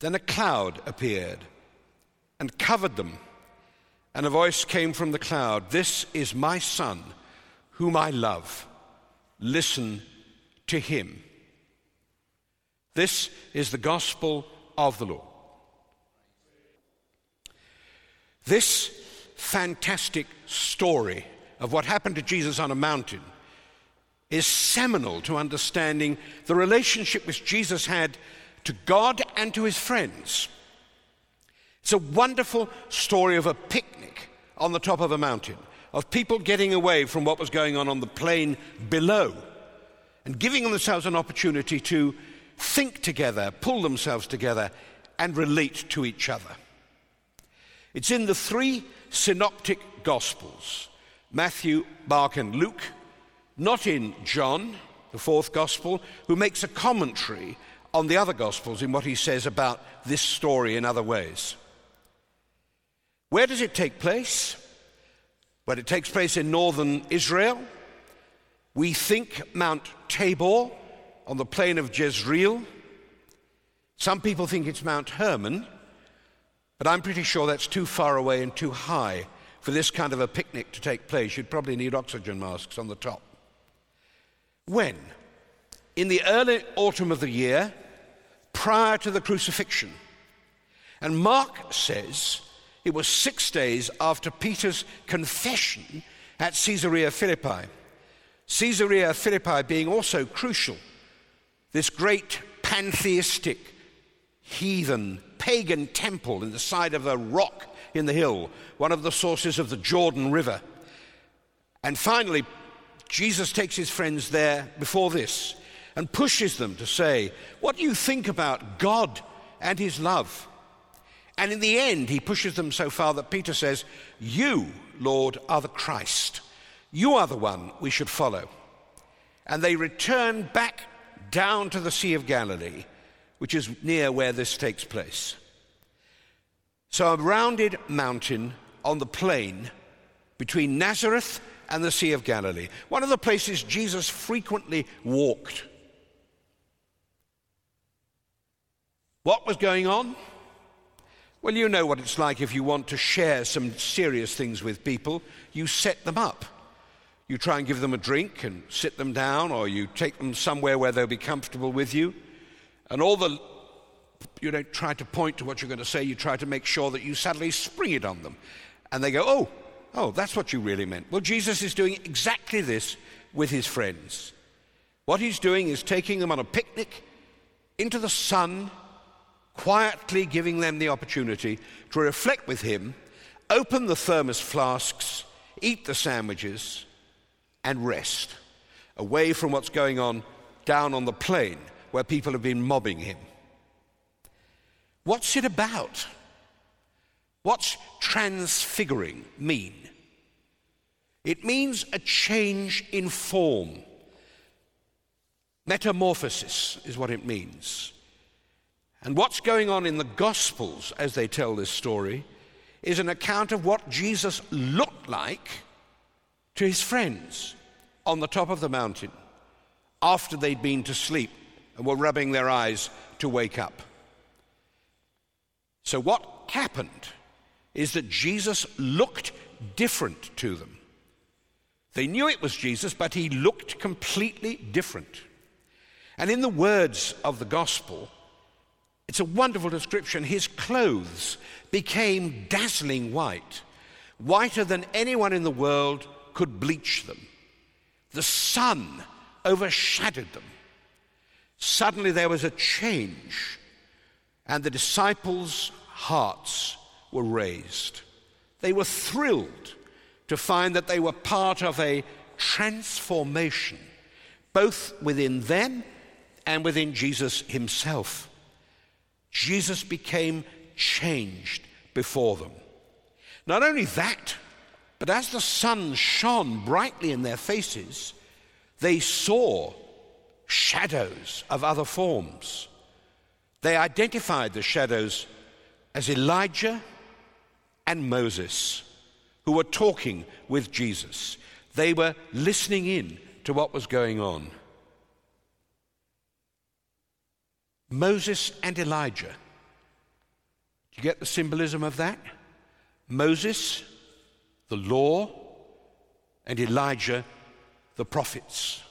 Then a cloud appeared and covered them, and a voice came from the cloud This is my Son, whom I love. Listen to him. This is the gospel of the Lord. This fantastic story of what happened to Jesus on a mountain is seminal to understanding the relationship which Jesus had to God and to his friends. It's a wonderful story of a picnic on the top of a mountain, of people getting away from what was going on on the plain below and giving themselves an opportunity to think together, pull themselves together, and relate to each other. It's in the three synoptic gospels Matthew, Mark, and Luke, not in John, the fourth gospel, who makes a commentary on the other gospels in what he says about this story in other ways. Where does it take place? Well, it takes place in northern Israel. We think Mount Tabor on the plain of Jezreel. Some people think it's Mount Hermon, but I'm pretty sure that's too far away and too high for this kind of a picnic to take place. You'd probably need oxygen masks on the top. When? In the early autumn of the year, prior to the crucifixion. And Mark says it was six days after Peter's confession at Caesarea Philippi. Caesarea Philippi being also crucial, this great pantheistic, heathen, pagan temple in the side of a rock in the hill, one of the sources of the Jordan River. And finally, Jesus takes his friends there before this and pushes them to say, What do you think about God and his love? And in the end, he pushes them so far that Peter says, You, Lord, are the Christ. You are the one we should follow. And they return back down to the Sea of Galilee, which is near where this takes place. So, a rounded mountain on the plain between Nazareth and the Sea of Galilee, one of the places Jesus frequently walked. What was going on? Well, you know what it's like if you want to share some serious things with people, you set them up. You try and give them a drink and sit them down, or you take them somewhere where they'll be comfortable with you. And all the you don't try to point to what you're going to say, you try to make sure that you suddenly spring it on them. And they go, Oh, oh, that's what you really meant. Well, Jesus is doing exactly this with his friends. What he's doing is taking them on a picnic into the sun, quietly giving them the opportunity to reflect with him, open the thermos flasks, eat the sandwiches, and rest away from what's going on down on the plain where people have been mobbing him. What's it about? What's transfiguring mean? It means a change in form. Metamorphosis is what it means. And what's going on in the Gospels as they tell this story is an account of what Jesus looked like to his friends on the top of the mountain after they'd been to sleep and were rubbing their eyes to wake up. So, what happened is that Jesus looked different to them. They knew it was Jesus, but he looked completely different. And in the words of the gospel, it's a wonderful description. His clothes became dazzling white, whiter than anyone in the world could bleach them. The sun overshadowed them. Suddenly there was a change and the disciples' hearts were raised. They were thrilled to find that they were part of a transformation, both within them and within Jesus himself. Jesus became changed before them. Not only that, but as the sun shone brightly in their faces, they saw shadows of other forms. They identified the shadows as Elijah and Moses, who were talking with Jesus. They were listening in to what was going on. Moses and Elijah, Do you get the symbolism of that? Moses, the law, and Elijah, the prophets.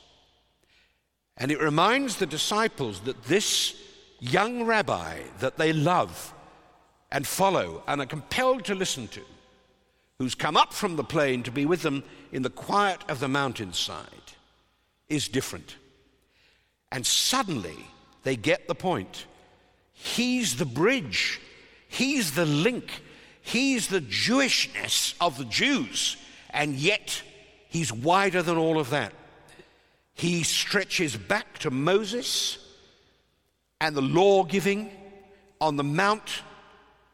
And it reminds the disciples that this young rabbi that they love and follow and are compelled to listen to, who's come up from the plain to be with them in the quiet of the mountainside, is different. And suddenly they get the point. He's the bridge, he's the link, he's the Jewishness of the Jews, and yet he's wider than all of that. He stretches back to Moses and the law giving on the Mount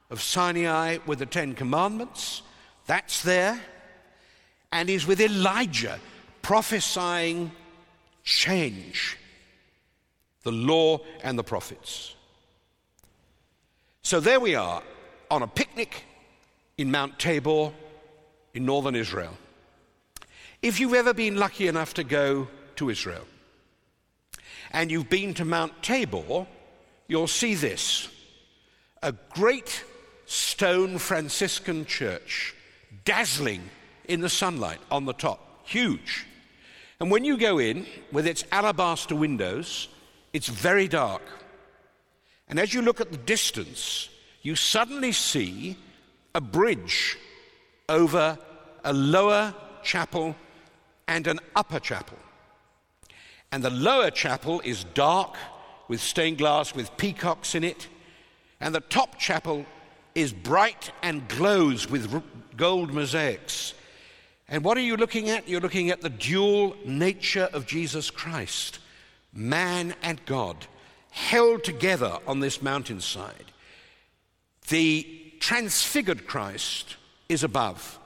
of Sinai with the Ten Commandments. That's there. And he's with Elijah prophesying change, the law and the prophets. So there we are on a picnic in Mount Tabor in northern Israel. If you've ever been lucky enough to go to Israel and you've been to Mount Tabor, you'll see this a great stone Franciscan church, dazzling in the sunlight on the top, huge. And when you go in with its alabaster windows, it's very dark. And as you look at the distance, you suddenly see a bridge over a lower chapel and an upper chapel. And the lower chapel is dark with stained glass with peacocks in it, and the top chapel is bright and glows with gold mosaics. And what are you looking at? You're looking at the dual nature of Jesus Christ, man and God, held together on this mountainside. The transfigured Christ is above,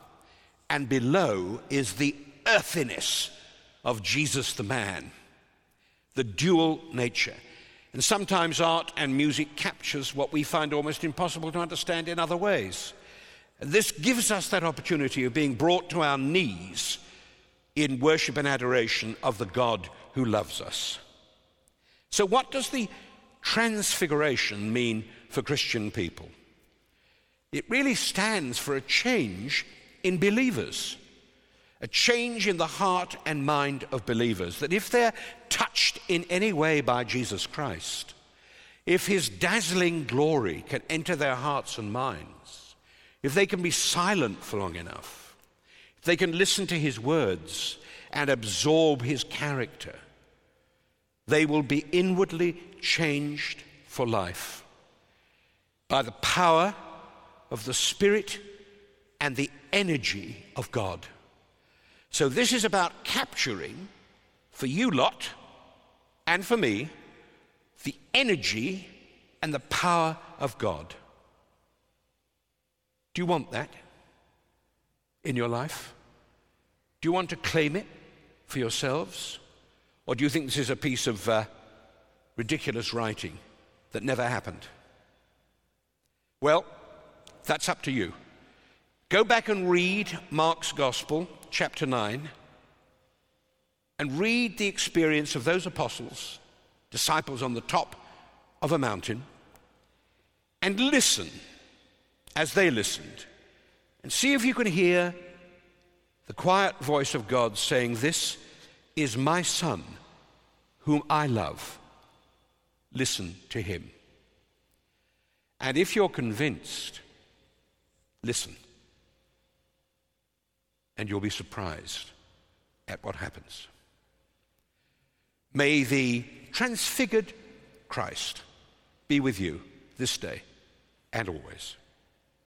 and below is the earthiness of Jesus the man, the dual nature. And sometimes art and music captures what we find almost impossible to understand in other ways. This gives us that opportunity of being brought to our knees in worship and adoration of the God who loves us. So, what does the transfiguration mean for Christian people? It really stands for a change in believers a change in the heart and mind of believers, that if they're touched in any way by Jesus Christ, if his dazzling glory can enter their hearts and minds, if they can be silent for long enough, if they can listen to his words and absorb his character, they will be inwardly changed for life by the power of the Spirit and the energy of God. So this is about capturing for you lot and for me the energy and the power of God. Do you want that in your life? Do you want to claim it for yourselves? Or do you think this is a piece of uh, ridiculous writing that never happened? Well, that's up to you. Go back and read Mark's Gospel, chapter 9, and read the experience of those apostles, disciples on the top of a mountain, and listen as they listened, and see if you can hear the quiet voice of God saying, This is my Son, whom I love. Listen to him. And if you're convinced, listen and you'll be surprised at what happens. May the transfigured Christ be with you this day and always.